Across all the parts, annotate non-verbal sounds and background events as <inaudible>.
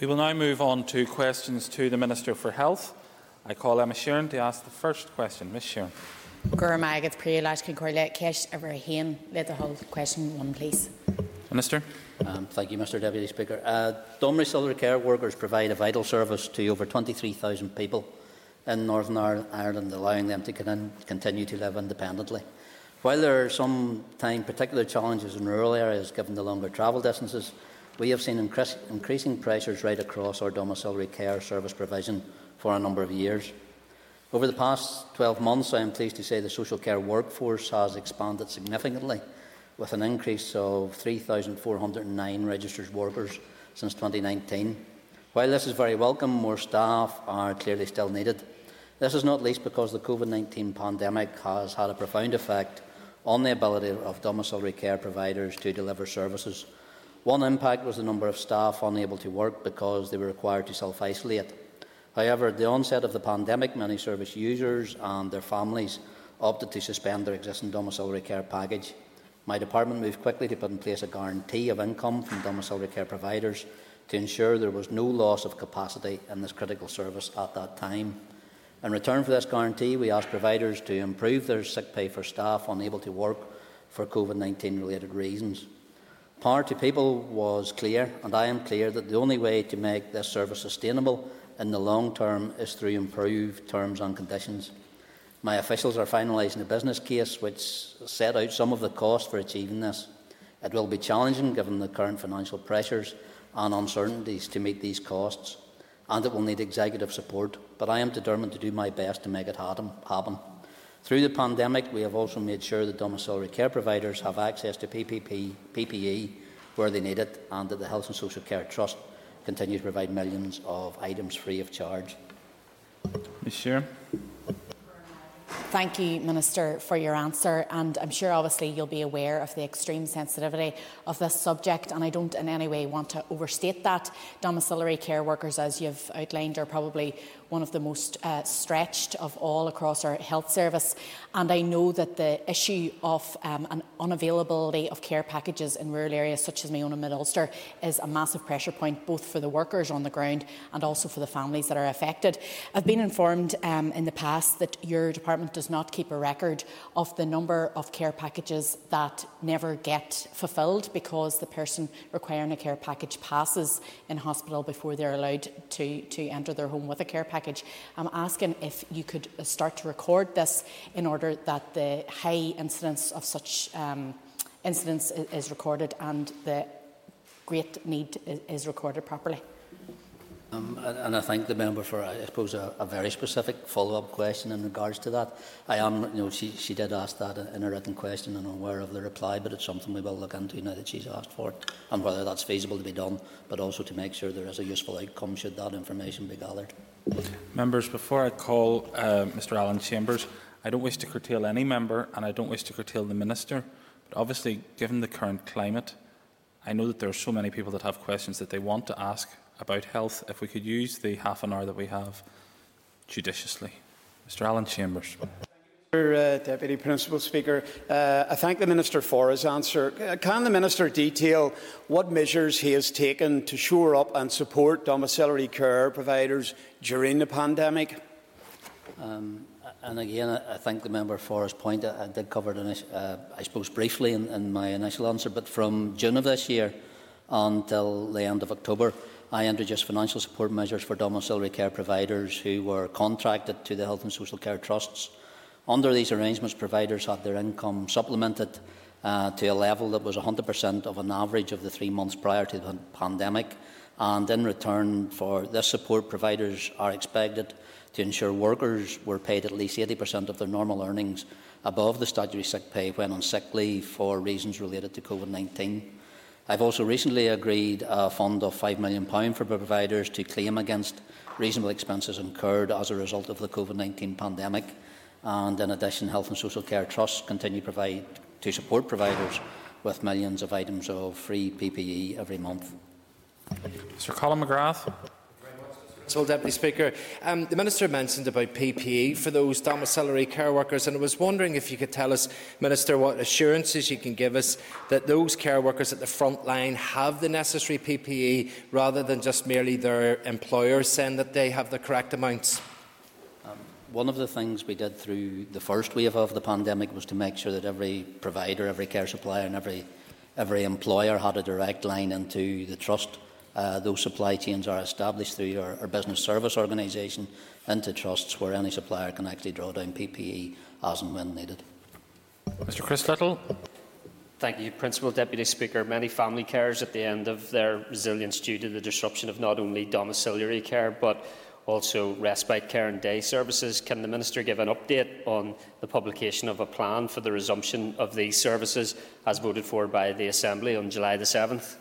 We will now move on to questions to the Minister for Health. I call Emma Sheerin to ask the first question. Ms Sheerin. Gur maigad príláis cin chuirle ceist a bhar héan le a hold question one, please. Minister. Um, thank you, Mr Deputy Speaker. Uh, Domiciliary Care workers provide a vital service to over 23,000 people in Northern Ireland, allowing them to con continue to live independently. While there are sometimes particular challenges in rural areas given the longer travel distances, we have seen increase, increasing pressures right across our domiciliary care service provision for a number of years. Over the past 12 months, I am pleased to say the social care workforce has expanded significantly, with an increase of 3,409 registered workers since 2019. While this is very welcome, more staff are clearly still needed. This is not least because the COVID 19 pandemic has had a profound effect on the ability of domiciliary care providers to deliver services one impact was the number of staff unable to work because they were required to self isolate. However, at the onset of the pandemic, many service users and their families opted to suspend their existing domiciliary care package. My department moved quickly to put in place a guarantee of income from domiciliary care providers to ensure there was no loss of capacity in this critical service at that time. In return for this guarantee, we asked providers to improve their sick pay for staff unable to work for COVID 19 related reasons. Power to people was clear, and I am clear that the only way to make this service sustainable in the long term is through improved terms and conditions. My officials are finalising a business case which set out some of the costs for achieving this. It will be challenging given the current financial pressures and uncertainties to meet these costs, and it will need executive support, but I am determined to do my best to make it happen. Through the pandemic, we have also made sure that domiciliary care providers have access to PPP, PPE where they need it, and that the Health and Social Care Trust continues to provide millions of items free of charge. Ms. Sheerin. Thank you, Minister, for your answer. And I'm sure, obviously, you'll be aware of the extreme sensitivity of this subject. And I don't in any way want to overstate that. Domiciliary care workers, as you've outlined, are probably one of the most uh, stretched of all across our health service. And I know that the issue of um, an unavailability of care packages in rural areas such as my own in Mid Ulster is a massive pressure point both for the workers on the ground and also for the families that are affected. I've been informed um, in the past that your department does not keep a record of the number of care packages that never get fulfilled because the person requiring a care package passes in hospital before they're allowed to, to enter their home with a care package package. I'm asking if you could uh, start to record this in order that the high incidence of such um, incidents is recorded and the great need is recorded properly. Um, and I thank the member for, I suppose, a, a very specific follow-up question in regards to that. I am, you know, she, she did ask that in a written question and I'm aware of the reply, but it's something we will look into now that she's asked for it and whether that's feasible to be done, but also to make sure there is a useful outcome should that information be gathered. Members, before I call uh, Mr Alan Chambers, I don't wish to curtail any member and I don't wish to curtail the Minister, but obviously, given the current climate, I know that there are so many people that have questions that they want to ask about health if we could use the half an hour that we have judiciously. Mr Alan Chambers. Uh, Deputy Principal Speaker, uh, I thank the Minister for his answer. Uh, can the Minister detail what measures he has taken to shore up and support domiciliary care providers during the pandemic? Um, and again, I thank the member for his point. I, I did cover it, uh, I suppose, briefly in, in my initial answer, but from June of this year until the end of October, I introduced financial support measures for domiciliary care providers who were contracted to the Health and Social Care Trusts. Under these arrangements, providers had their income supplemented uh, to a level that was 100% of an average of the three months prior to the pandemic. And in return for this support, providers are expected to ensure workers were paid at least 80% of their normal earnings above the statutory sick pay when on sick leave for reasons related to COVID 19. I've also recently agreed a fund of £5 million for providers to claim against reasonable expenses incurred as a result of the COVID 19 pandemic. And in addition, Health and Social Care Trusts continue provide, to support providers with millions of items of free PPE every month. Sir Colin McGrath. Principal Deputy Speaker, um, the Minister mentioned about PPE for those domiciliary care workers, and I was wondering if you could tell us, Minister, what assurances you can give us that those care workers at the front line have the necessary PPE rather than just merely their employers saying that they have the correct amounts. Um, one of the things we did through the first wave of the pandemic was to make sure that every provider, every care supplier, and every every employer had a direct line into the trust uh, those supply chains are established through our, our business service organisation into trusts where any supplier can actually draw down PPE as and when needed. Mr Chris Lyttle. Thank you, Principal Deputy Speaker. Many family carers at the end of their resilience due to the disruption of not only domiciliary care but also respite care and day services. Can the Minister give an update on the publication of a plan for the resumption of these services as voted for by the Assembly on July the 7th?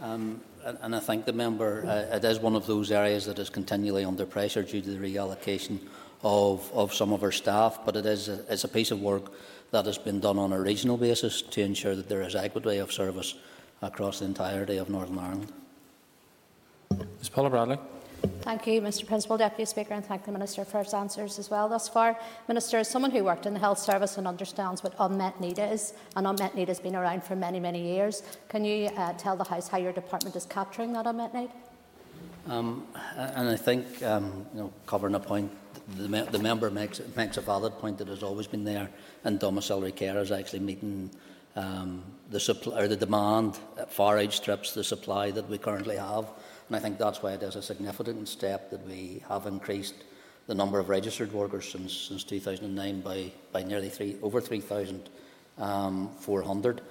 Um, and I think the member, uh, it is one of those areas that is continually under pressure due to the reallocation of, of some of our staff, but it is a, it's a piece of work that has been done on a regional basis to ensure that there is equity of service across the entirety of Northern Ireland. Ms Paula Bradley. Thank you, Mr Principal Deputy Speaker, and thank the Minister for his answers as well thus far. Minister, as someone who worked in the health service and understands what unmet need is, and unmet need has been around for many, many years, can you uh, tell the House how your department is capturing that unmet need? Um, and I think, um, you know, covering a point, the, me the member makes, makes a valid point that has always been there, and domiciliary care is actually meeting um, the, supply, or the demand far outstrips the supply that we currently have. And I think that's why it is a significant step that we have increased the number of registered workers since, since 2009 by, by nearly three, over 3,400. Um,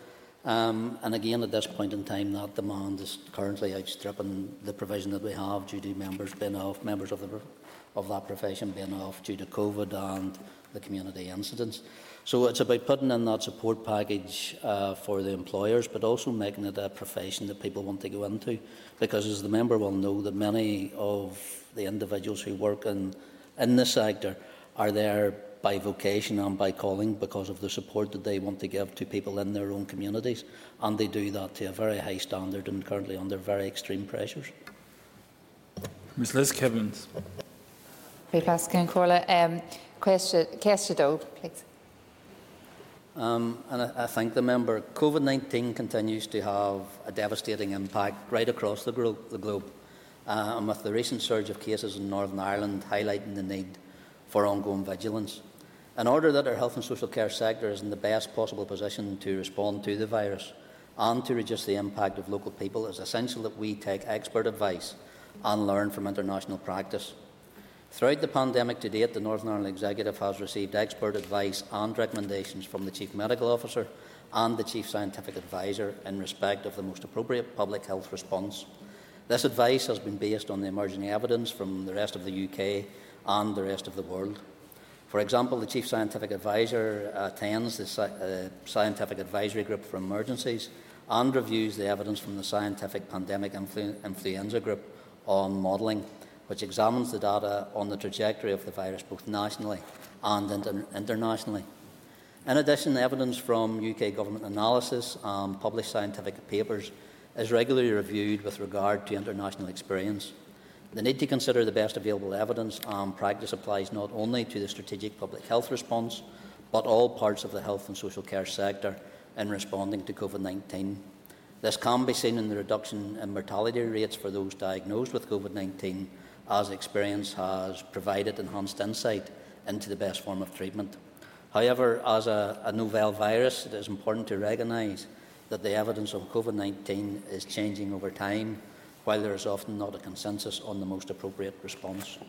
um, and again, at this point in time, that demand is currently outstripping the provision that we have due to members being off, members of, the, of that profession being off due to COVID and the community incidents. So it's about putting in that support package uh, for the employers, but also making it a profession that people want to go into. Because as the member will know, that many of the individuals who work in, in this sector are there by vocation and by calling because of the support that they want to give to people in their own communities. And they do that to a very high standard and currently under very extreme pressures. Ms Liz Kimmins. Um, question, question, please. Um, and I, I think the member, COVID 19 continues to have a devastating impact right across the, gro- the globe. Uh, and with the recent surge of cases in Northern Ireland highlighting the need for ongoing vigilance. In order that our health and social care sector is in the best possible position to respond to the virus and to reduce the impact of local people, it is essential that we take expert advice and learn from international practice. Throughout the pandemic to date, the Northern Ireland Executive has received expert advice and recommendations from the Chief Medical Officer and the Chief Scientific Advisor in respect of the most appropriate public health response. This advice has been based on the emerging evidence from the rest of the UK and the rest of the world. For example, the Chief Scientific Advisor attends the uh, Scientific Advisory Group for Emergencies and reviews the evidence from the Scientific Pandemic Influ- Influenza Group on modelling which examines the data on the trajectory of the virus both nationally and inter- internationally. In addition, evidence from UK government analysis and published scientific papers is regularly reviewed with regard to international experience. The need to consider the best available evidence and practice applies not only to the strategic public health response, but all parts of the health and social care sector in responding to COVID 19. This can be seen in the reduction in mortality rates for those diagnosed with COVID 19 as experience has provided enhanced insight into the best form of treatment. However, as a, a novel virus, it is important to recognise that the evidence of COVID 19 is changing over time, while there is often not a consensus on the most appropriate response.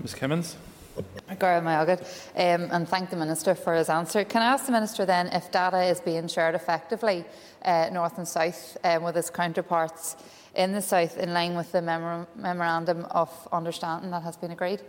Ms Kimmins. Um, and thank the Minister for his answer. Can I ask the Minister then if data is being shared effectively uh, north and south um, with his counterparts in the South in line with the memor- Memorandum of Understanding that has been agreed?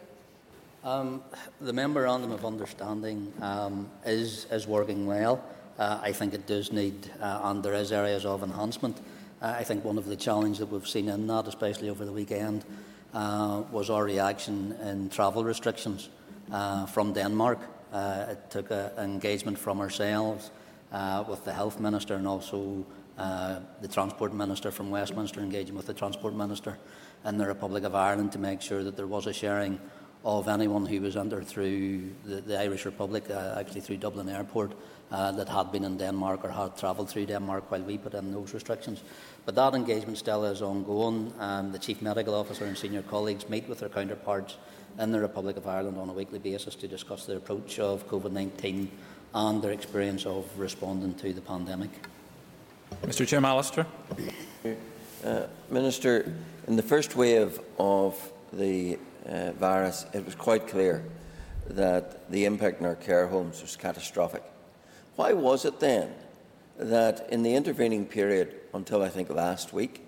Um, the Memorandum of Understanding um, is, is working well. Uh, I think it does need, uh, and there is areas of enhancement. Uh, I think one of the challenges that we've seen in that, especially over the weekend, uh, was our reaction in travel restrictions uh, from Denmark. Uh, it took engagement from ourselves with the Health Minister and also uh, the Transport Minister from Westminster engaging with the Transport Minister in the Republic of Ireland to make sure that there was a sharing of anyone who was entered through the, the Irish Republic, uh, actually through Dublin Airport, uh, that had been in Denmark or had travelled through Denmark while we put in those restrictions. But that engagement still is ongoing. Um, the Chief Medical Officer and senior colleagues meet with their counterparts in the Republic of Ireland on a weekly basis to discuss their approach of COVID 19 and their experience of responding to the pandemic. Mr Jim Allister. Uh, Minister, in the first wave of the uh, virus, it was quite clear that the impact in our care homes was catastrophic. Why was it then that in the intervening period until I think last week,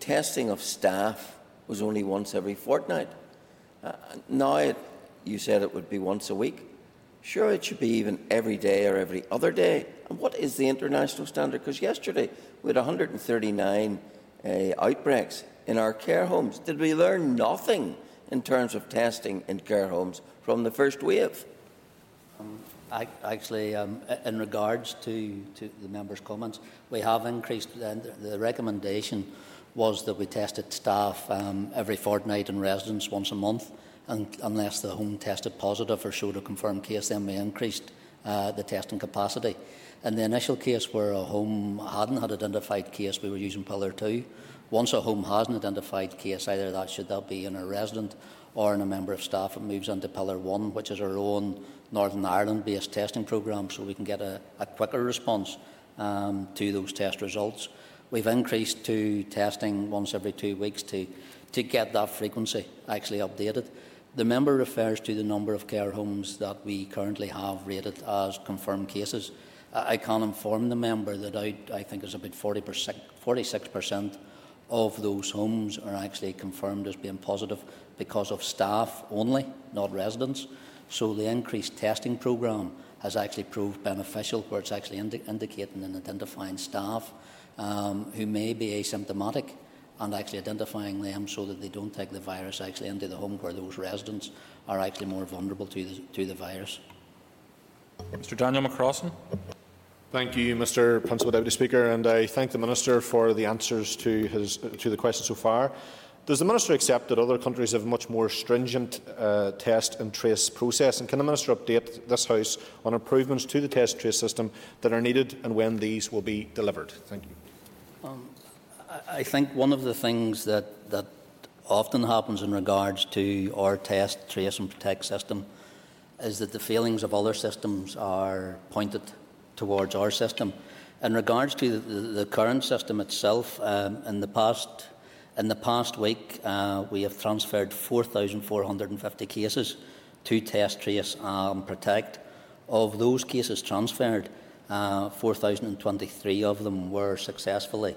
testing of staff was only once every fortnight? Uh, now it, you said it would be once a week. Sure, it should be even every day or every other day. And what is the international standard? Because yesterday we had 139 uh, outbreaks in our care homes. Did we learn nothing in terms of testing in care homes from the first wave? Um, I, actually, um, in regards to, to, the members' comments, we have increased. Uh, the recommendation was that we tested staff um, every fortnight and residents once a month, unless the home tested positive or showed a confirmed case, then we increased uh, the testing capacity. In the initial case where a home hadn't had identified case, we were using Pillar 2. Once a home has an identified case, either that should that be in a resident or in a member of staff, it moves into Pillar 1, which is our own Northern Ireland based testing programme, so we can get a, a quicker response um, to those test results. We've increased to testing once every two weeks to, to get that frequency actually updated. The member refers to the number of care homes that we currently have rated as confirmed cases. I can inform the member that I, I think it's about 40 46% of those homes are actually confirmed as being positive because of staff only, not residents. So the increased testing programme has actually proved beneficial, where it's actually indi- indicating and identifying staff um, who may be asymptomatic and actually identifying them so that they don't take the virus actually into the home where those residents are actually more vulnerable to the, to the virus. Mr Daniel McCrossan. Thank you, Mr Principal Deputy Speaker, and I thank the Minister for the answers to, his, to the questions so far. Does the Minister accept that other countries have a much more stringent uh, test and trace process? And can the Minister update this House on improvements to the test and trace system that are needed and when these will be delivered? Thank you. Um, I think one of the things that, that often happens in regards to our test, trace and protect system is that the failings of other systems are pointed towards our system. In regards to the, the current system itself, um, in the past in the past week, uh, we have transferred 4,450 cases to Test, Trace and Protect. Of those cases transferred, uh, 4,023 of them were successfully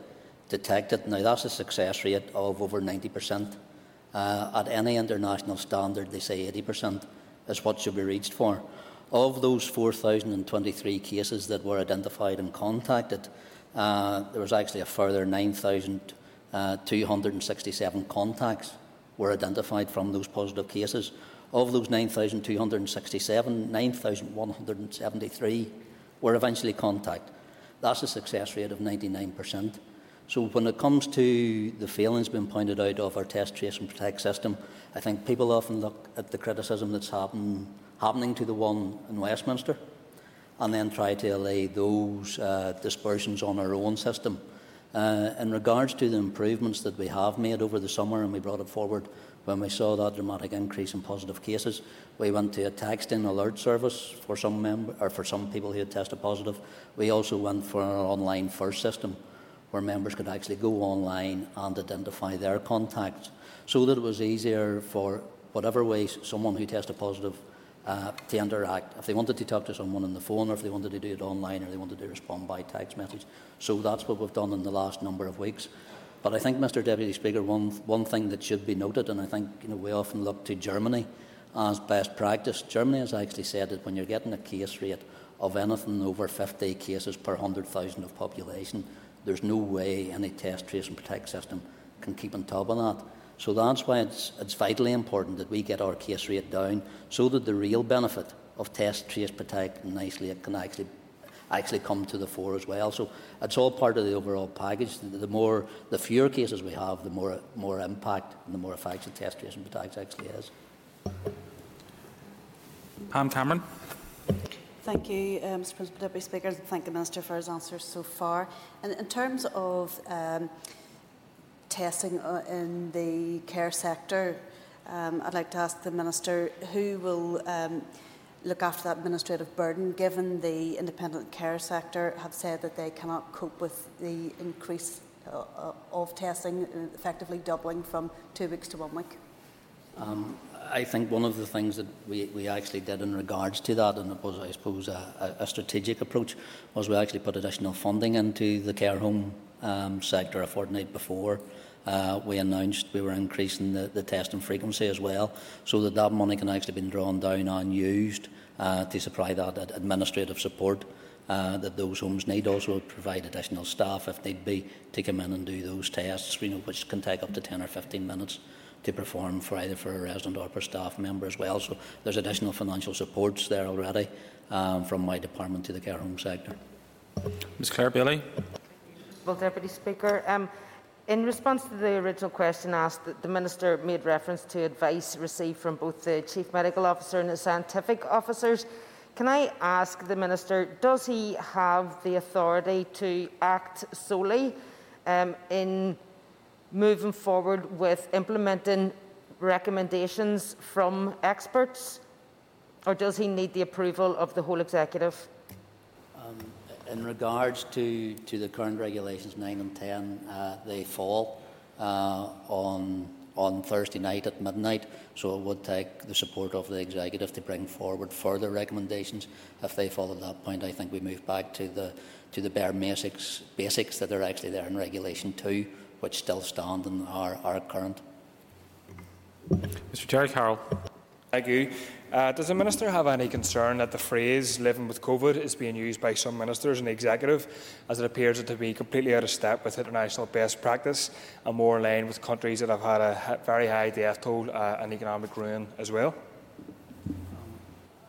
detected. Now, that's a success rate of over 90%. Uh, at any international standard, they say 80% is what should be reached for. Of those 4,023 cases that were identified and contacted, uh, there was actually a further 9,267 uh, contacts were identified from those positive cases. Of those 9,267, 9,173 were eventually contacted. That's a success rate of 99%. So when it comes to the failings being pointed out of our test, trace and protect system, I think people often look at the criticism that's happened happening to the one in Westminster and then try to allay those uh, dispersions on our own system. Uh, in regards to the improvements that we have made over the summer, and we brought it forward when we saw that dramatic increase in positive cases, we went to a texting alert service for some member, or for some people who had tested positive. We also went for an online first system where members could actually go online and identify their contacts so that it was easier for whatever way someone who tested positive uh, to interact. If they wanted to talk to someone on the phone, or if they wanted to do it online, or they wanted to respond by text message. So that's what we've done in the last number of weeks. But I think, Mr. Deputy Speaker, one, one thing that should be noted, and I think you know, we often look to Germany as best practice. Germany has actually said that when you're getting a case rate of anything over 50 cases per 100,000 of population, there's no way any test, trace, and protect system can keep on top of that. So that's why it's, it's vitally important that we get our case rate down so that the real benefit of test, trace, protect and isolate can actually actually come to the fore as well. So it's all part of the overall package. The, the more, the fewer cases we have, the more, more impact and the more effective test trace and protect actually is. Pam Cameron. Thank you, uh, Mr Principal Deputy Speaker, and thank the Minister for his answers so far. And in terms of um, testing uh, in the care sector, um, I'd like to ask the Minister who will um, look after that administrative burden, given the independent care sector have said that they cannot cope with the increase uh, uh of testing, effectively doubling from two weeks to one week? I think one of the things that we, we actually did in regards to that, and it was, I suppose, a, a strategic approach, was we actually put additional funding into the care home um, sector a fortnight before. Uh, we announced we were increasing the, the testing frequency as well, so that that money can actually be drawn down and used uh, to supply that administrative support uh, that those homes need. Also provide additional staff if need be to come in and do those tests, you know, which can take up to 10 or 15 minutes to perform for either for a resident or for staff member as well. So there's additional financial supports there already um, from my department to the care home sector. Ms Clare Bailey. Well, Deputy Speaker, um, in response to the original question asked, the Minister made reference to advice received from both the Chief Medical Officer and the scientific officers. Can I ask the Minister, does he have the authority to act solely um, in moving forward with implementing recommendations from experts, or does he need the approval of the whole executive? Um, in regards to, to the current regulations 9 and 10, uh, they fall uh, on, on Thursday night at midnight, so it would take the support of the executive to bring forward further recommendations. If they fall at that point, I think we move back to the, to the bare basics, basics that are actually there in Regulation 2 which still stand and are, are current. Mr Gerry Carroll. Thank you. Uh, does the Minister have any concern that the phrase living with COVID is being used by some ministers and the executive as it appears to be completely out of step with international best practice and more in line with countries that have had a very high death toll uh, and economic ruin as well?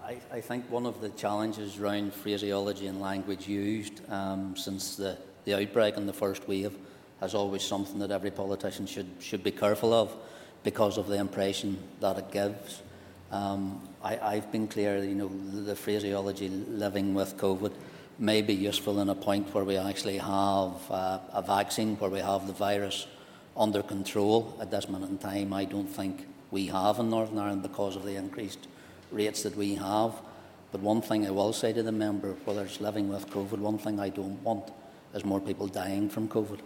I, I, think one of the challenges around phraseology and language used um, since the, the outbreak and the first wave is always something that every politician should, should be careful of because of the impression that it gives. Um, I, have been clear, you know, the, phraseology living with COVID may be useful in a point where we actually have uh, a vaccine, where we have the virus under control. At this minute in time, I don't think we have in Northern Ireland because of the increased rates that we have. But one thing I will say to the member, whether it's living with COVID, one thing I don't want is more people dying from COVID.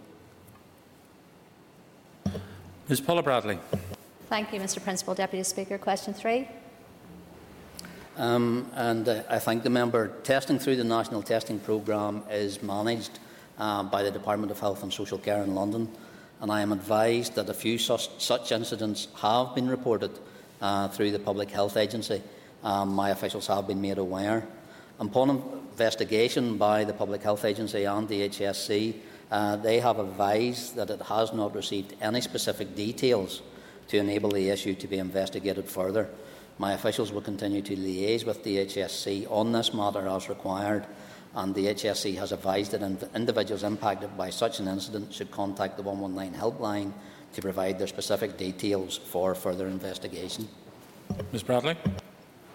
Ms Paula Bradley. Thank you, Mr Principal Deputy Speaker. Question three. Um, and uh, I thank the member. Testing through the National Testing Programme is managed uh, by the Department of Health and Social Care in London, and I am advised that a few such, such incidents have been reported uh, through the Public Health Agency. Um, my officials have been made aware. Upon investigation by the Public Health Agency and the HSC, uh, they have advised that it has not received any specific details to enable the issue to be investigated further. My officials will continue to liaise with the on this matter as required, and the HSC has advised that individuals impacted by such an incident should contact the 119 helpline to provide their specific details for further investigation. Ms Bradley.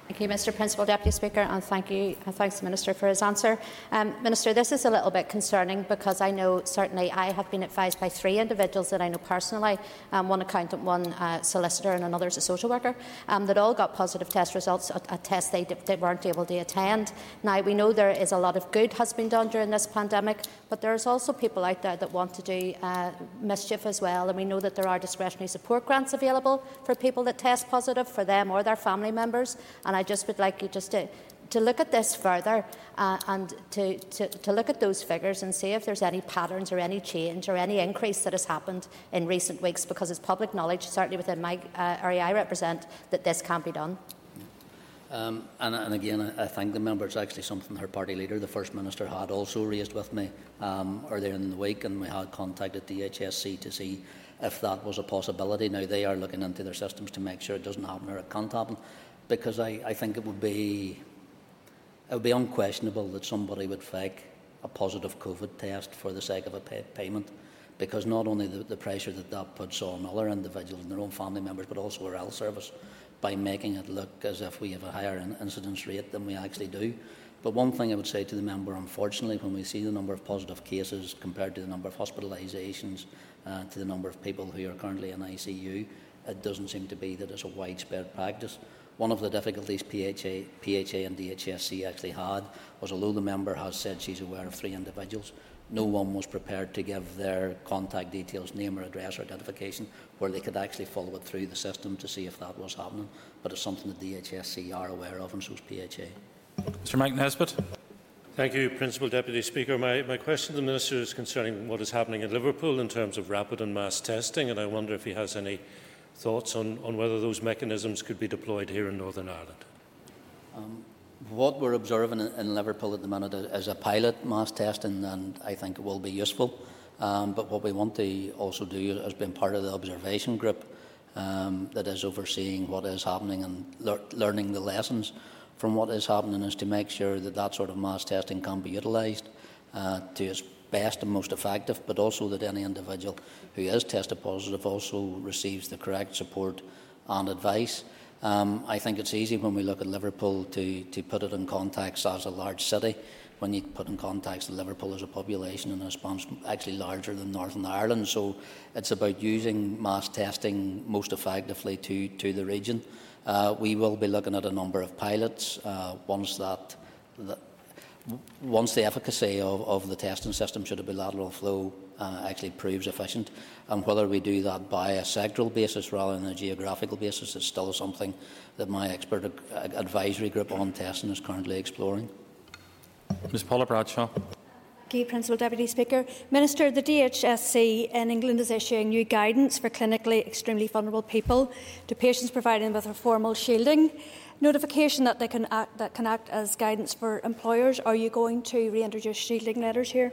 Thank you, Mr Principal Deputy Speaker, and thank you, and thanks the Minister for his answer. Um, Minister, this is a little bit concerning because I know certainly I have been advised by three individuals that I know personally, um, one accountant, one uh, solicitor and another is a social worker, um, that all got positive test results, a, a test they, they weren't able to attend. Now, we know there is a lot of good has been done during this pandemic, but there's also people out there that want to do uh, mischief as well, and we know that there are discretionary support grants available for people that test positive for them or their family members, and I I just would like you just to, to look at this further uh, and to, to, to look at those figures and see if there's any patterns or any change or any increase that has happened in recent weeks because it's public knowledge, certainly within my uh, area I represent, that this can't be done. Um, and, and, again, I, thank the member. It's actually something her party leader, the First Minister, had also raised with me um, earlier in the week, and we had contacted the HSC to see if that was a possibility. Now, they are looking into their systems to make sure it doesn't happen or it can't happen because I, I think it would be it would be unquestionable that somebody would fake a positive COVID test for the sake of a pay payment because not only the, the pressure that that puts on other individuals and their own family members, but also our health service by making it look as if we have a higher in incidence rate than we actually do. But one thing I would say to the member, unfortunately, when we see the number of positive cases compared to the number of hospitalisations, uh, to the number of people who are currently in ICU, it doesn't seem to be that it's a widespread practice. One of the difficulties PHA, PHA and DHSC actually had was although the member has said she's aware of three individuals, no one was prepared to give their contact details, name or address or identification, where they could actually follow it through the system to see if that was happening. But it's something that DHSC are aware of, and so is PHA. Mr Mike Nesbitt. Thank you, Principal Deputy Speaker. My, my question to the Minister is concerning what is happening in Liverpool in terms of rapid and mass testing, and I wonder if he has any thoughts on, on whether those mechanisms could be deployed here in Northern Ireland. Um, what we're observing in, Liverpool at the minute is a pilot mass testing, and I think it will be useful. Um, but what we want to also do has been part of the observation group um, that is overseeing what is happening and lear learning the lessons from what is happening is to make sure that that sort of mass testing can be utilised uh, to its best and most effective, but also that any individual who is tested positive also receives the correct support and advice. Um, I think it's easy when we look at Liverpool to, to put it in context as a large city. When you put in context Liverpool as a population and a response actually larger than Northern Ireland, so it's about using mass testing most effectively to, to the region. Uh, we will be looking at a number of pilots uh, once that, that once the efficacy of, of the testing system should a bilateral flow uh, actually proves efficient, and whether we do that by a sectoral basis rather than a geographical basis is still something that my expert advisory group on testing is currently exploring. Ms Paula Bradshaw. Thank you, Principal Deputy Speaker. Minister, the DHSC in England is issuing new guidance for clinically extremely vulnerable people to patients providing with a formal shielding notification that they can act, that can act as guidance for employers. Are you going to reintroduce shielding letters here?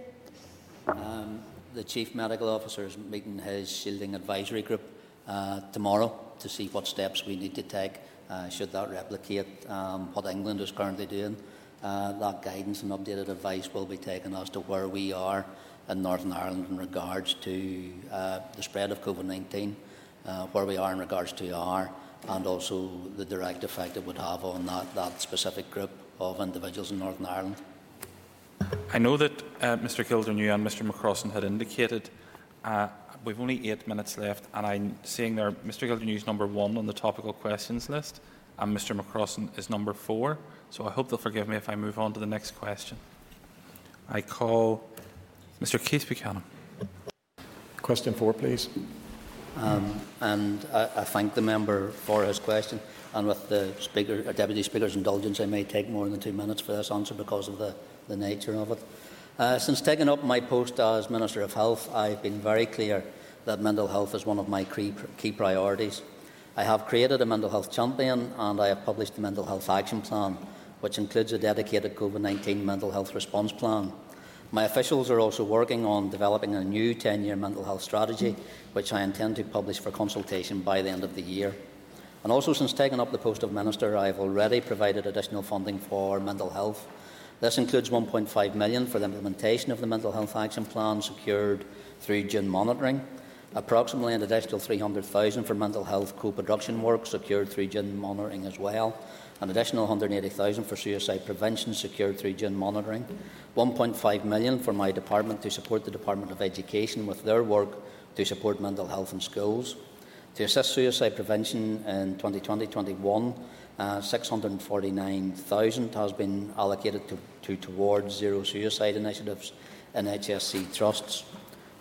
Um, the Chief Medical Officer is meeting his shielding advisory group uh, tomorrow to see what steps we need to take uh, should that replicate um, what England is currently doing uh, that guidance and updated advice will be taken as to where we are in Northern Ireland in regards to uh, the spread of COVID-19, uh, where we are in regards to R, and also the direct effect it would have on that, that specific group of individuals in Northern Ireland. I know that uh, Mr Gildernew and Mr McCrossan had indicated uh, we've only eight minutes left, and I'm seeing there Mr Gildernew is number one on the topical questions list, and Mr McCrossan is number four. So I hope they'll forgive me if I move on to the next question. I call Mr. Keith Buchanan. Question four, please. Um, and I, I, thank the member for his question. And with the speaker, or Deputy Speaker's indulgence, I may take more than two minutes for this answer because of the, the nature of it. Uh, since taking up my post as Minister of Health, I've been very clear that mental health is one of my key, priorities. I have created a mental health champion and I have published the Mental Health Action Plan which includes a dedicated COVID 19 mental health response plan. My officials are also working on developing a new 10 year mental health strategy, which I intend to publish for consultation by the end of the year. And also, since taking up the post of Minister, I have already provided additional funding for mental health. This includes 1.5 million for the implementation of the Mental Health Action Plan secured through June monitoring, approximately an additional 300,000 for mental health co-production work secured through June monitoring as well, an additional 180,000 for suicide prevention secured through June monitoring, 1.5 million for my department to support the Department of Education with their work to support mental health in schools. To assist suicide prevention in 2020-21, uh, 649,000 has been allocated to, to towards zero suicide initiatives in HSC trusts.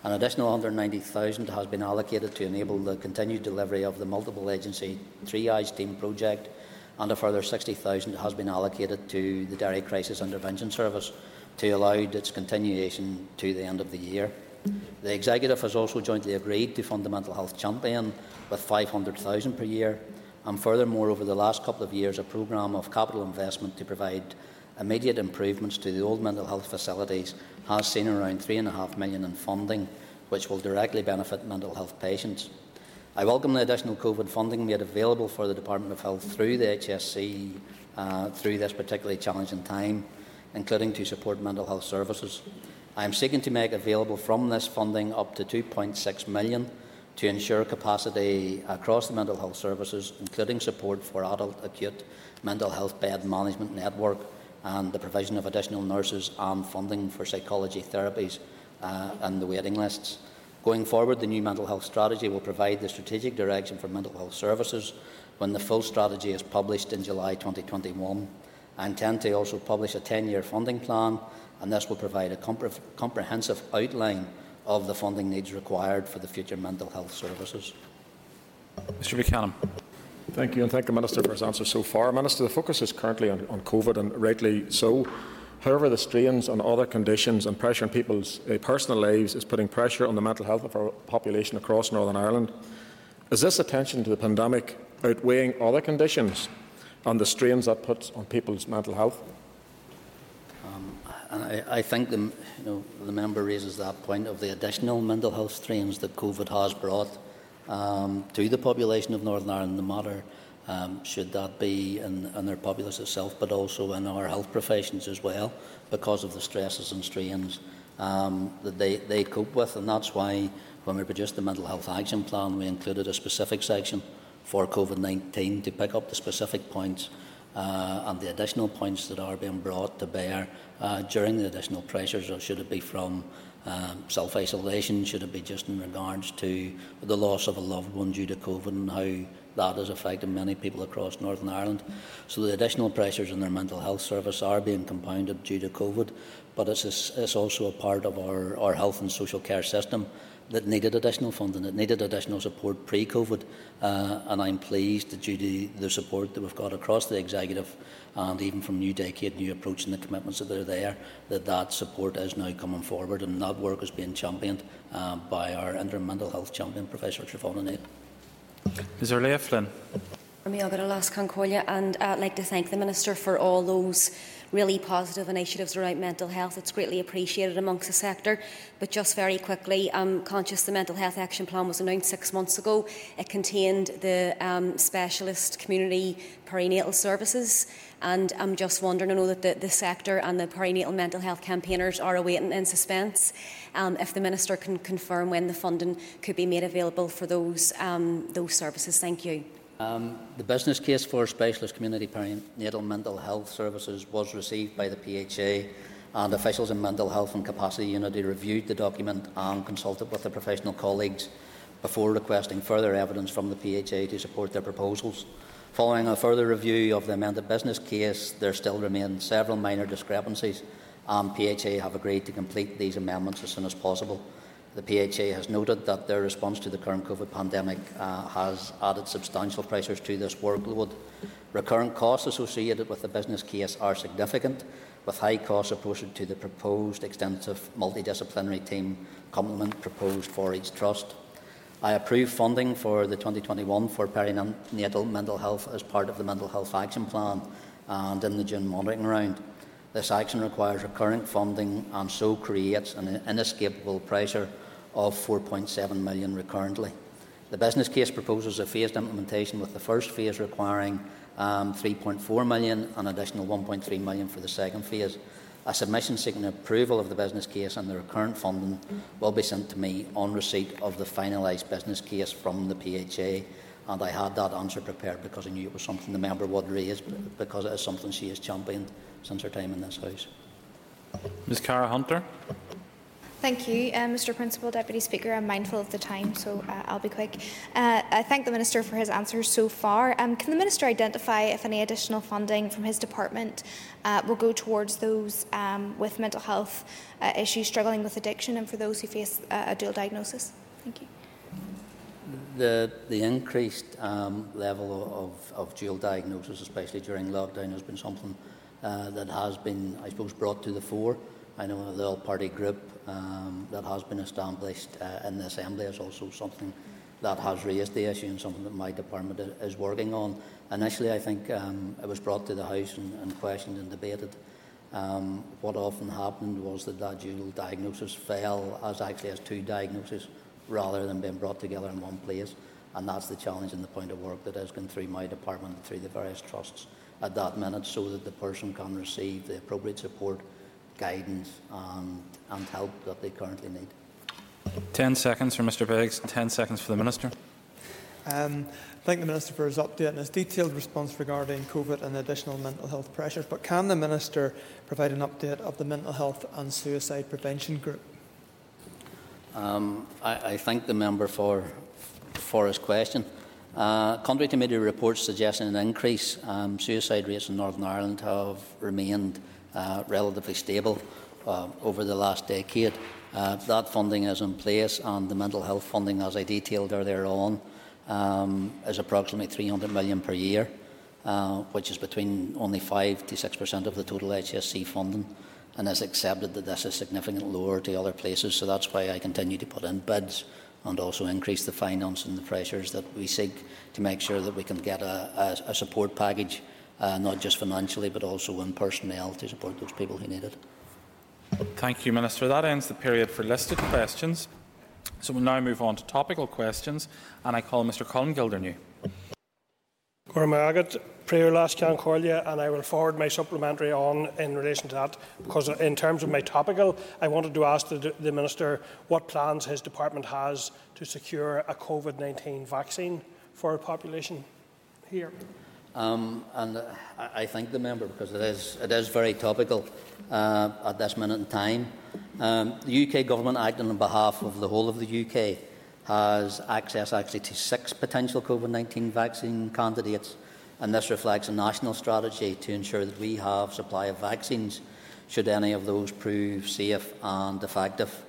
An additional 190,000 has been allocated to enable the continued delivery of the multiple agency triage team project and a further 60,000 has been allocated to the Derry Crisis Intervention Service to allow its continuation to the end of the year. The Executive has also jointly agreed to fund the Mental Health Champion with 500,000 per year, and furthermore, over the last couple of years, a programme of capital investment to provide immediate improvements to the old mental health facilities has seen around 3.5 million in funding, which will directly benefit mental health patients. I welcome the additional COVID funding made available for the Department of Health through the HSC uh, through this particularly challenging time, including to support mental health services. I am seeking to make available from this funding up to 2.6 million to ensure capacity across the mental health services, including support for adult acute mental health bed management network and the provision of additional nurses and funding for psychology therapies uh, and the waiting lists. Going forward, the new mental health strategy will provide the strategic direction for mental health services when the full strategy is published in July 2021. I intend to also publish a 10 year funding plan, and this will provide a compre comprehensive outline of the funding needs required for the future mental health services. Mr Buchanan. Thank you, and thank the Minister for his answer so far. Minister, the focus is currently on, on COVID, and rightly so. However, the strains on other conditions and pressure on people's uh, personal lives is putting pressure on the mental health of our population across Northern Ireland. Is this attention to the pandemic outweighing other conditions and the strains that puts on people's mental health? Um, and I, I think the, you know, the member raises that point of the additional mental health strains that COVID has brought um, to the population of Northern Ireland, no matter um, should that be in, in their populace itself, but also in our health professions as well, because of the stresses and strains um, that they, they cope with. And that's why when we produced the Mental Health Action Plan, we included a specific section for COVID-19 to pick up the specific points uh, and the additional points that are being brought to bear uh, during the additional pressures, or should it be from um, self-isolation, should it be just in regards to the loss of a loved one due to COVID and how that affecting many people across Northern Ireland. So the additional pressures in their mental health service are being compounded due to COVID, but it's, it's also a part of our, our health and social care system that needed additional funding, it needed additional support pre-COVID, uh, and I'm pleased that due to the support that we've got across the executive and even from New Decade, New Approach and the commitments that are there, that that support is now coming forward and that work is being championed uh, by our interim mental health champion, Professor Siobhan O'Neill. Is there Leah Flynn? and uh, I'd like to thank the Minister for all those really positive initiatives around mental health. It's greatly appreciated amongst the sector. But just very quickly, I'm conscious the Mental Health Action Plan was announced six months ago. It contained the um, specialist community perinatal services. And I'm just wondering, I know that the, the sector and the perinatal mental health campaigners are awaiting in suspense. Um, if the Minister can confirm when the funding could be made available for those, um, those services. Thank you. Um, the business case for specialist community perinatal mental health services was received by the PHA and officials in mental health and capacity unity reviewed the document and consulted with their professional colleagues before requesting further evidence from the PHA to support their proposals. Following a further review of the amended business case, there still remain several minor discrepancies and PHA have agreed to complete these amendments as soon as possible. The PHA has noted that their response to the current COVID pandemic uh, has added substantial pressures to this workload. Recurrent costs associated with the business case are significant, with high costs approached to the proposed extensive multidisciplinary team complement proposed for each trust. I approve funding for the 2021 for perinatal mental health as part of the Mental Health Action Plan and in the June monitoring round. This action requires recurrent funding and so creates an inescapable pressure of 4.7 million recurrently. The business case proposes a phased implementation with the first phase requiring um, 3.4 million and additional 1.3 million for the second phase. A submission seeking approval of the business case and the recurrent funding will be sent to me on receipt of the finalised business case from the PHA. And I had that answer prepared because I knew it was something the member would raise, because it is something she has championed since her time in this House. Ms Cara Hunter. Thank you, uh, Mr Principal Deputy Speaker. I'm mindful of the time, so uh, I'll be quick. Uh, I thank the Minister for his answers so far. Um, can the Minister identify if any additional funding from his department uh, will go towards those um, with mental health uh, issues, struggling with addiction, and for those who face uh, a dual diagnosis? Thank you. The, the increased um, level of, of dual diagnosis, especially during lockdown, has been something that has been, I suppose, brought to the fore. I know the all-party group um, that has been established uh, in the Assembly is also something that has raised the issue and something that my department is working on. Initially, I think um, it was brought to the House and, and questioned and debated. Um, what often happened was that that dual diagnosis fell as actually as two diagnoses rather than being brought together in one place. And that's the challenge and the point of work that has gone through my department and through the various trusts at that minute so that the person can receive the appropriate support, guidance and, and help that they currently need. 10 seconds for Mr Beggs, 10 seconds for the Minister. Um, thank the Minister for his update and his detailed response regarding COVID and the additional mental health pressures. But can the Minister provide an update of the Mental Health and Suicide Prevention Group? Um, I, I, thank the member for, for his question. Uh, contrary to media reports suggesting an increase, um, suicide rates in Northern Ireland have remained relatively stable uh, over the last decade. Uh, that funding is in place, and the mental health funding, as I detailed earlier on, um, is approximately 300 million per year, uh, which is between only 5 to 6% of the total HSC funding, and is accepted that this is significantly lower to other places. So that's why I continue to put in bids and also increase the finance and the pressures that we seek to make sure that we can get a, a, a support package, uh, not just financially, but also in personnel to support those people who need it. Thank you, Minister. That ends the period for listed questions. So we'll now move on to topical questions, and I call Mr Colin Gildernew. Gormagat, prayer last can call you, and I will forward my supplementary on in relation to that, because in terms of my topical, I wanted to ask the, the Minister what plans his department has to secure a COVID-19 vaccine for our population here. Um, and uh, I thank the member because it is, it is very topical uh, at this minute in time. Um, the UK government, acting on behalf of the whole of the UK, has access actually to six potential COVID 19 vaccine candidates, and this reflects a national strategy to ensure that we have supply of vaccines should any of those prove safe and effective.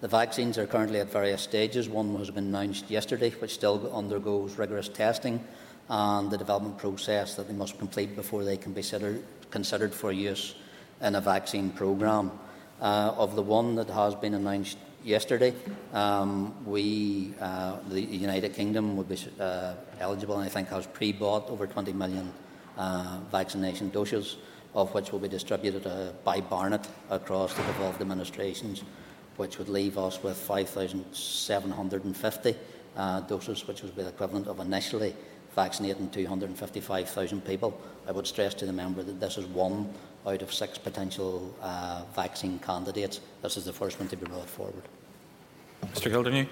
The vaccines are currently at various stages. One has been announced yesterday, which still undergoes rigorous testing and the development process that they must complete before they can be considered, considered for use in a vaccine programme. Uh, of the one that has been announced yesterday, um, we, uh, the United Kingdom, would be uh, eligible and I think has pre bought over 20 million uh, vaccination doses, of which will be distributed uh, by Barnett across the devolved administrations, which would leave us with 5,750 uh, doses, which would be the equivalent of initially vaccinating 255,000 people. I would stress to the member that this is one out of six potential uh, vaccine candidates. This is the first one to be brought forward. Mr Gildernew.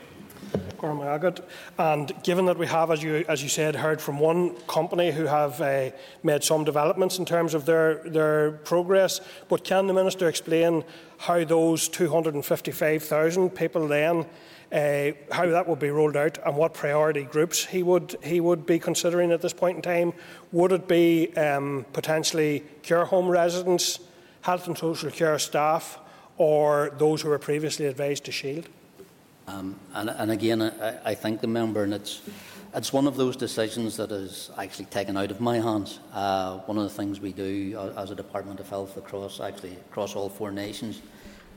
And given that we have, as you, as you said, heard from one company who have uh, made some developments in terms of their, their progress, but can the Minister explain how those 255,000 people then uh, how that would be rolled out and what priority groups he would he would be considering at this point in time. Would it be um, potentially care home residents, health and social care staff, or those who were previously advised to shield? Um, and, and, again, I, I, thank the member, and it's it's one of those decisions that is actually taken out of my hands. Uh, one of the things we do uh, as a Department of Health across actually across all four nations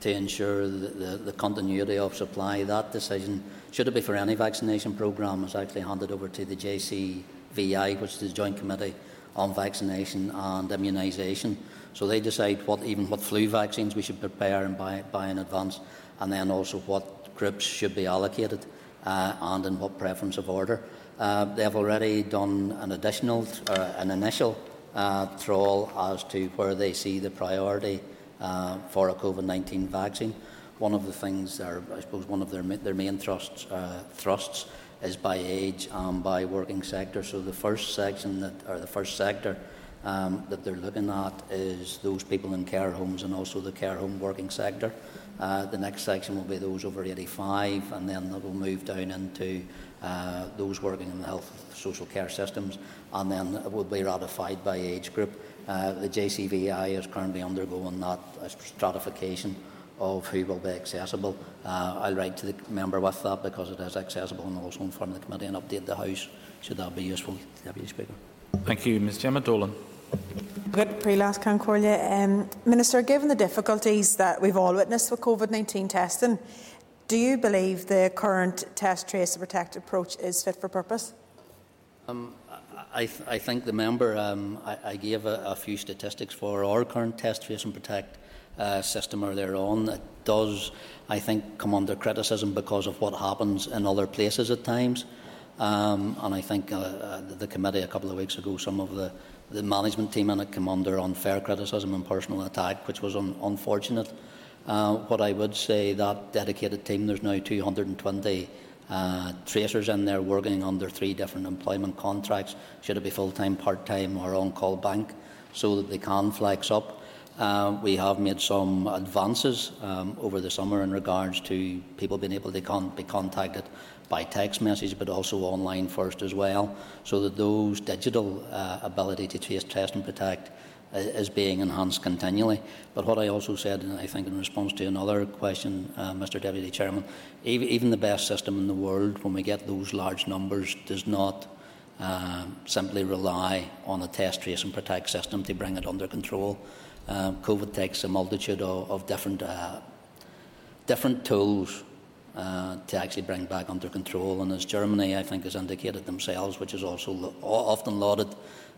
to ensure the, the, the, continuity of supply. That decision, should it be for any vaccination programme, is actually handed over to the JCVI, which is the Joint Committee on Vaccination and Immunisation. So they decide what even what flu vaccines we should prepare and buy, buy in advance, and then also what groups should be allocated uh, and in what preference of order. Uh, they have already done an additional, uh, an initial uh, trawl as to where they see the priority uh, for a COVID 19 vaccine. One of the things, I suppose one of their, their main thrusts, uh, thrusts is by age and by working sector. So the first section, that, or the first sector um, that they're looking at is those people in care homes and also the care home working sector. Uh, the next section will be those over 85, and then that will move down into uh, those working in the health social care systems, and then it will be ratified by age group. Uh, the JCVI is currently undergoing that stratification of who will be accessible. Uh, I'll write to the member with that because it is accessible and also inform the committee and update the House should that be useful, Deputy Speaker. Thank you. Ms Gemma Dolan. Good pre-last um, Minister, given the difficulties that we've all witnessed with COVID-19 testing, do you believe the current test, trace and protect approach is fit for purpose? Um, I, th I, think the member, um, I, I, gave a, a, few statistics for our current test, trace and protect uh, system earlier on. It does, I think, come under criticism because of what happens in other places at times. Um, and I think uh, uh, the committee a couple of weeks ago, some of the, the management team in it came under unfair criticism and personal attack, which was un unfortunate. Uh, what I would say, that dedicated team, there's now 220 uh, tracers in there working under three different employment contracts, should it be full-time, part-time or on-call bank, so that they can flex up. Uh, we have made some advances um, over the summer in regards to people being able to con be contacted by text message, but also online first as well, so that those digital uh, ability to trace, test and protect is being enhanced continually. But what I also said, and I think in response to another question, uh, Mr Deputy Chairman, even, even the best system in the world, when we get those large numbers, does not uh, simply rely on a test, trace and protect system to bring it under control. Uh, COVID takes a multitude of, of different, uh, different tools uh, to actually bring back under control. And as Germany, I think, has indicated themselves, which is also lo often lauded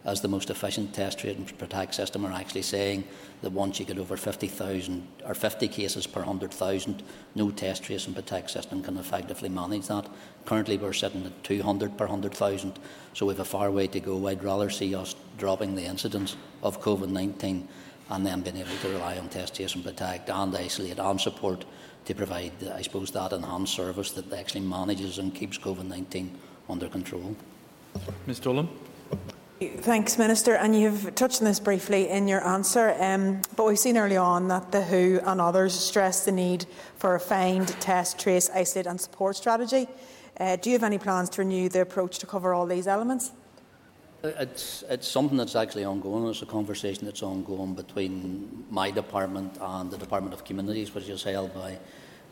as the most efficient test, treat and protect system, are actually saying that once you get over 50,000 or 50 cases per 100,000, no test, trace and protect system can effectively manage that. Currently, we're sitting at 200 per 100,000, so we have a far way to go. I'd rather see us dropping the incidence of COVID-19 and then being able to rely on test, trace and protect and isolate and support to provide, I suppose, that enhanced service that actually manages and keeps COVID-19 under control. Ms Dolan. Thanks, Minister. And you've touched on this briefly in your answer, um, but we've seen early on that the WHO and others stress the need for a find, test, trace, isolate and support strategy. Uh, do you have any plans to renew the approach to cover all these elements? It's, it's something that's actually ongoing. It's a conversation that's ongoing between my department and the Department of Communities, which is held by,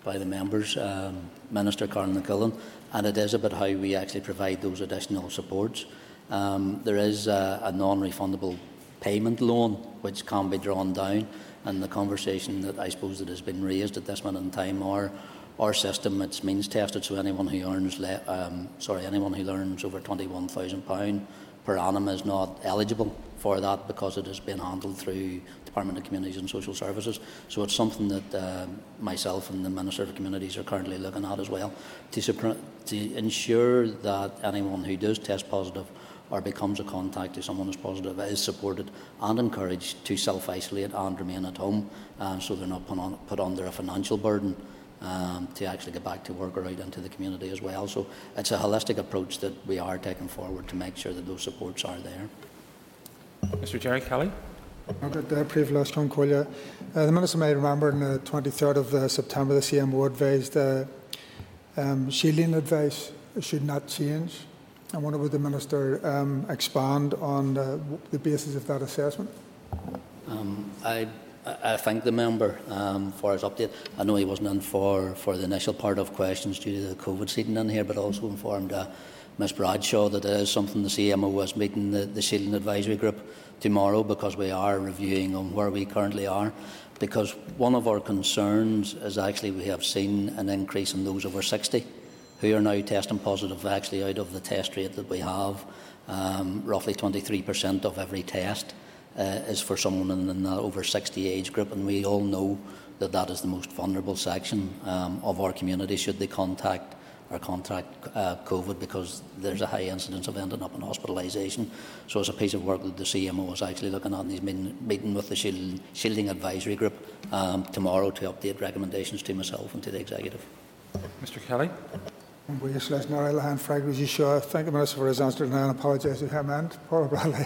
by the members, um, Minister Carál Ní Chuilín, and it is about how we actually provide those additional supports. Um, there is a, a non-refundable payment loan which can be drawn down, and the conversation that I suppose that has been raised at this moment in time, our our system it's means tested, so anyone who earns um, sorry anyone who earns over twenty one thousand pound per annum is not eligible for that because it has been handled through Department of Communities and Social Services. So it's something that uh, myself and the Minister of Communities are currently looking at as well to, to ensure that anyone who does test positive or becomes a contact to someone who's positive is supported and encouraged to self-isolate and remain at home uh, so they're not put, on, put under a financial burden um, to actually get back to work or out into the community as well. So it's a holistic approach that we are taking forward to make sure that those supports are there. Mr Gerry Kelly. Uh, the Minister may remember on the 23rd of uh, September the CMO advised uh, um, shielding advice should not change. I wonder would the Minister um, expand on the basis of that assessment? Um, I I thank the member um, for his update. I know he wasn't in for, for the initial part of questions due to the COVID season in here, but also informed uh, Ms Bradshaw that it is something the CMO was meeting the, the Shielding Advisory Group tomorrow because we are reviewing on where we currently are. Because one of our concerns is actually we have seen an increase in those over 60 who are now testing positive actually out of the test rate that we have, um, roughly 23% of every test uh, is for someone in, the over 60 age group, and we all know that that is the most vulnerable section um, of our community should they contact or contract uh, COVID because there's a high incidence of ending up in hospitalisation. So it's a piece of work that the CMO is actually looking at and he's been meeting with the shield, Shielding Advisory Group um, tomorrow to update recommendations to myself and to the Executive. Mr Kelly. Thank the Minister for his answer and I apologise to him and Paula Bradley.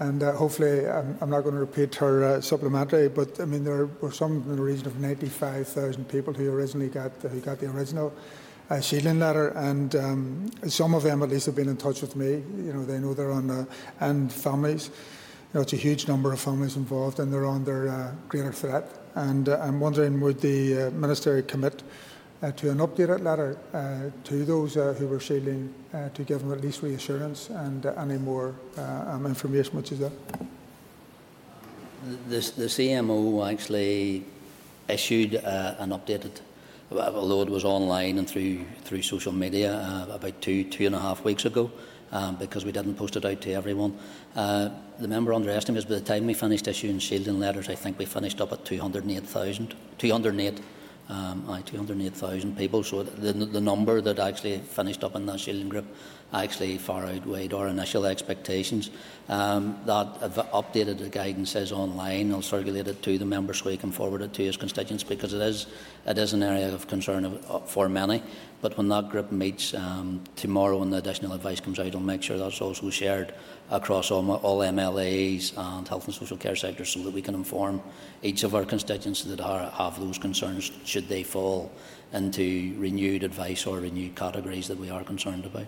And uh, hopefully, I'm, I'm, not going to repeat her uh, supplementary, but I mean, there were some in the region of 95,000 people who originally got, who got the original uh, letter, and um, some of them at least have been in touch with me. You know, they know they're on, uh, and families. You know, it's a huge number of families involved, and they're under uh, greater threat. And uh, I'm wondering, would the Minister commit uh, to an updated letter uh, to those uh, who were shielding uh, to give them at least reassurance and uh, any more uh, um, information which is there. The, the CMO actually issued an updated, although it was online and through through social media about two two and a half weeks ago. Um, because we didn't post it out to everyone. the member underestimates by the time we finished issuing shielding letters, I think we finished up at 208,000, 208 Um, aye, 208,000 people. So the, the number that actually finished up in that shielding group actually far outweighed our initial expectations. Um, that updated the guidance is online. I'll circulate it to the members so he can forward it to his constituents because it is, it is an area of concern uh, for many. But when that group meets um, tomorrow and the additional advice comes out, I'll make sure that's also shared across all, all MLAs and health and social care sectors so that we can inform each of our constituents that are, have those concerns should they fall into renewed advice or renewed categories that we are concerned about.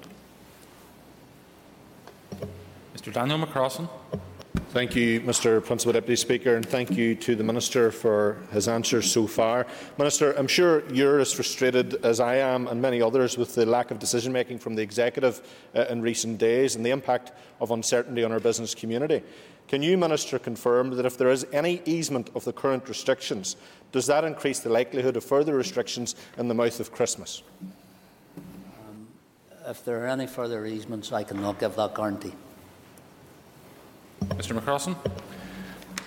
Mr Daniel McCrossan. Thank you, Mr Principal Deputy Speaker, and thank you to the Minister for his answers so far. Minister, I'm sure you're as frustrated as I am and many others with the lack of decision-making from the Executive uh, in recent days and the impact of uncertainty on our business community. Can you, Minister, confirm that if there is any easement of the current restrictions, does that increase the likelihood of further restrictions in the mouth of Christmas? Um, if there are any further easements, I cannot give that guarantee. Mr McCrossan.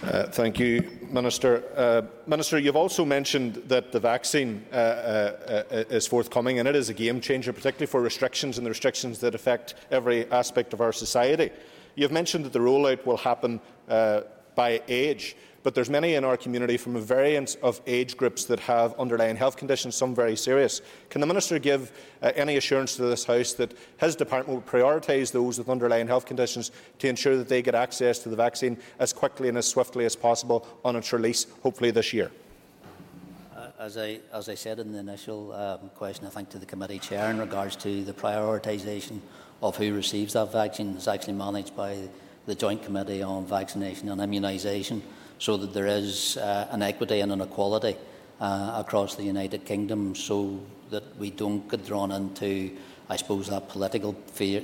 Uh, thank you, Minister. Uh, Minister, you've also mentioned that the vaccine uh, uh, uh, is forthcoming and it is a game changer, particularly for restrictions and the restrictions that affect every aspect of our society. You've mentioned that the rollout will happen uh, by age but there's many in our community from a variance of age groups that have underlying health conditions, some very serious. Can the Minister give uh, any assurance to this House that his department will prioritise those with underlying health conditions to ensure that they get access to the vaccine as quickly and as swiftly as possible on its release, hopefully this year? Uh, as I, as I said in the initial um, question, I think to the committee chair in regards to the prioritisation of who receives that vaccine is actually managed by the Joint Committee on Vaccination and Immunisation so that there is uh, an equity and an equality uh, across the United Kingdom so that we don't get drawn into, I suppose, that political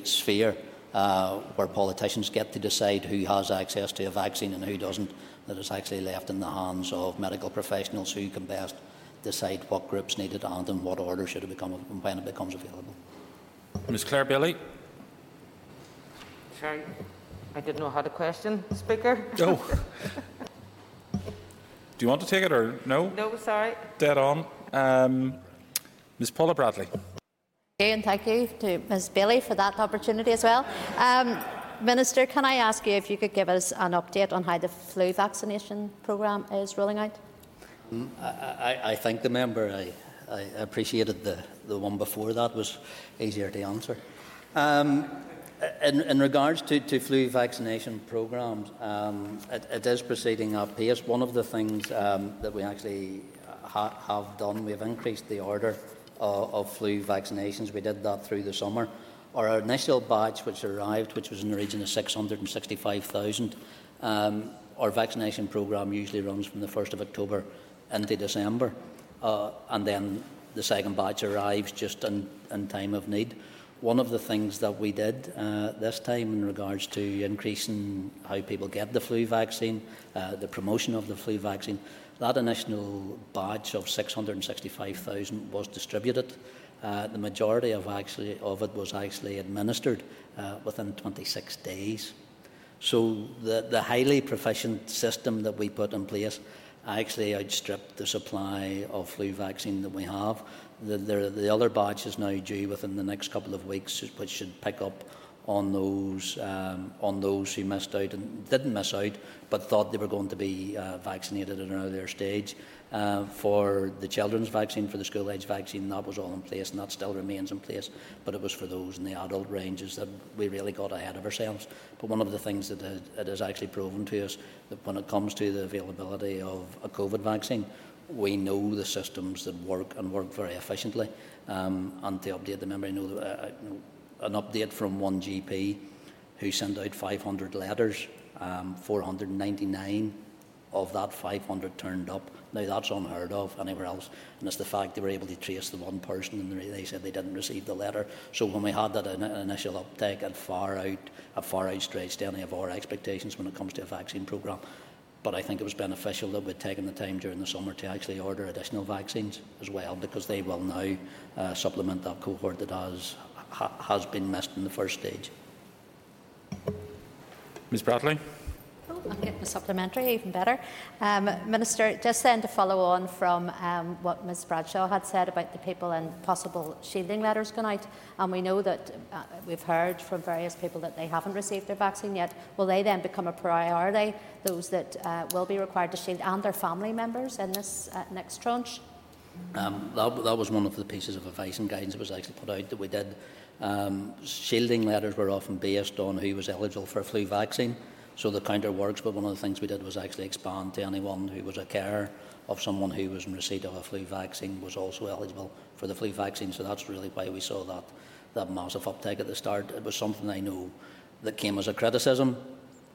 sphere uh, where politicians get to decide who has access to a vaccine and who doesn't, that is actually left in the hands of medical professionals who can best decide what groups need it and in what order should it become and when it becomes available. Ms Clare Bailey. Sorry, I didn't know how to question, Speaker. Oh. <laughs> Do you want to take it or no? No, sorry. Dead on. Um, Ms Paula Bradley. Okay, And thank you to Ms Bailey for that opportunity as well. Um, Minister, can I ask you if you could give us an update on how the flu vaccination programme is rolling out? Mm, I, I, I thank the member. I, I appreciated the, the one before that was easier to answer. Um, in, in, regards to, to, flu vaccination programmes, um, it, it is proceeding at pace. One of the things um, that we actually ha have done, we've increased the order of, of, flu vaccinations. We did that through the summer. Our initial batch, which arrived, which was in the region of 665,000, um, our vaccination programme usually runs from the 1st of October into December, uh, and then the second batch arrives just in, in time of need one of the things that we did uh, this time in regards to increasing how people get the flu vaccine, uh, the promotion of the flu vaccine, that initial batch of 665,000 was distributed. Uh, the majority of, actually, of it was actually administered uh, within 26 days. So the, the highly proficient system that we put in place actually outstripped the supply of flu vaccine that we have. The, the, the, other batch is now due within the next couple of weeks, which should pick up on those um, on those who missed out and didn't miss out, but thought they were going to be uh, vaccinated at an earlier stage. Uh, for the children's vaccine, for the school age vaccine, that was all in place and that still remains in place. But it was for those in the adult ranges that we really got ahead of ourselves. But one of the things that it has actually proven to us that when it comes to the availability of a COVID vaccine, we know the systems that work and work very efficiently. Um, and to update the member, I know, uh, an update from one GP who sent out 500 letters, um, 499 of that 500 turned up. Now that's unheard of anywhere else, and it's the fact they were able to trace the one person, and they said they didn't receive the letter. So when we had that initial uptake, it far out, it far outstretched any of our expectations when it comes to a vaccine programme. But I think it was beneficial that we'd taken the time during the summer to actually order additional vaccines as well, because they will now uh, supplement that cohort that has, ha, has been missed in the first stage. Ms Bradley. I'll get the supplementary, even better. Um, Minister, just then to follow on from um, what Ms Bradshaw had said about the people and possible shielding letters going out, and we know that uh, we've heard from various people that they haven't received their vaccine yet, will they then become a priority, those that uh, will be required to shield and their family members in this uh, next tranche? Um, that, that was one of the pieces of advice and guidance that was actually put out that we did. Um, shielding letters were often based on who was eligible for a flu vaccine. So the counter works, but one of the things we did was actually expand to anyone who was a carer of someone who was in receipt of a flu vaccine was also eligible for the flu vaccine. So that's really why we saw that, that massive uptake at the start. It was something I know that came as a criticism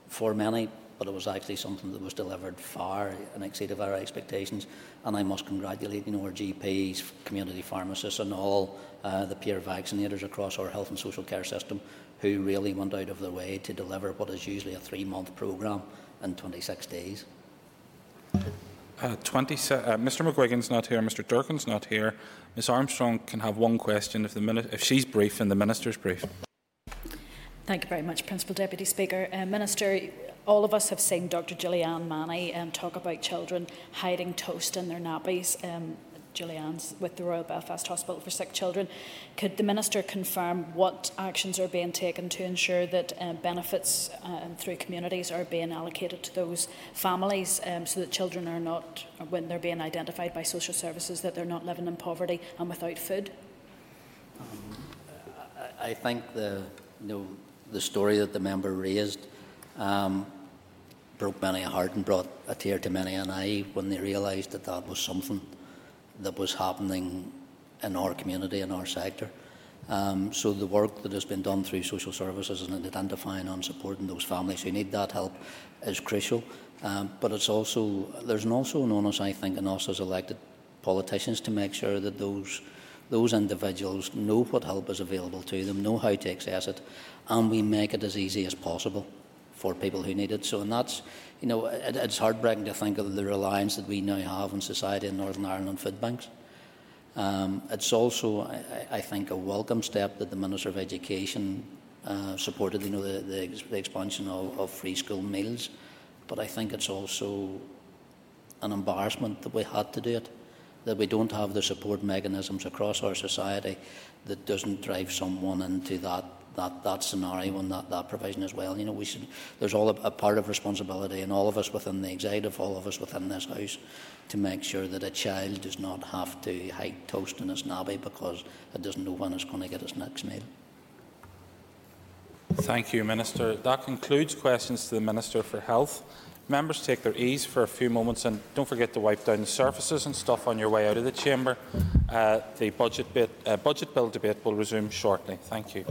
for many, but it was actually something that was delivered far and exceeded our expectations. And I must congratulate you know, our GPs, community pharmacists, and all uh, the peer vaccinators across our health and social care system who really went out of their way to deliver what is usually a three month programme in 26 days. Uh, 20, uh, Mr McGuigan's not here, Mr Durkin's not here. Ms Armstrong can have one question if, the if she's brief and the Minister's brief. Thank you very much, Principal Deputy Speaker. Uh, Minister, all of us have seen Dr Gillian Manny um, talk about children hiding toast in their nappies. Um, With the Royal Belfast Hospital for Sick Children. Could the Minister confirm what actions are being taken to ensure that uh, benefits uh, through communities are being allocated to those families um, so that children are not, when they're being identified by social services, that they're not living in poverty and without food? Um, I, I think the, you know, the story that the member raised um, broke many a heart and brought a tear to many an eye when they realised that that was something that was happening in our community, in our sector. Um, so the work that has been done through social services and identifying and supporting those families who need that help is crucial. Um, but it's also there's an also an onus, I think, in us as elected politicians to make sure that those those individuals know what help is available to them, know how to access it, and we make it as easy as possible for people who need it. So, and that's, you know, it, it's heartbreaking to think of the reliance that we now have in society in Northern Ireland food banks. Um, it's also, I, I, think, a welcome step that the Minister of Education uh, supported, you know, the, the, the expansion of, of, free school meals. But I think it's also an embarrassment that we had to do it, that we don't have the support mechanisms across our society that doesn't drive someone into that that, that scenario and that, that provision as well. You know, we should, there's all a, a part of responsibility and all of us within the executive, all of us within this house, to make sure that a child does not have to hide toast in his nabby because it doesn't know when it's going to get its next meal. Thank you, Minister. That concludes questions to the Minister for Health. Members take their ease for a few moments and don't forget to wipe down the surfaces and stuff on your way out of the chamber. Uh, the budget, bit, uh, budget bill debate will resume shortly. Thank you.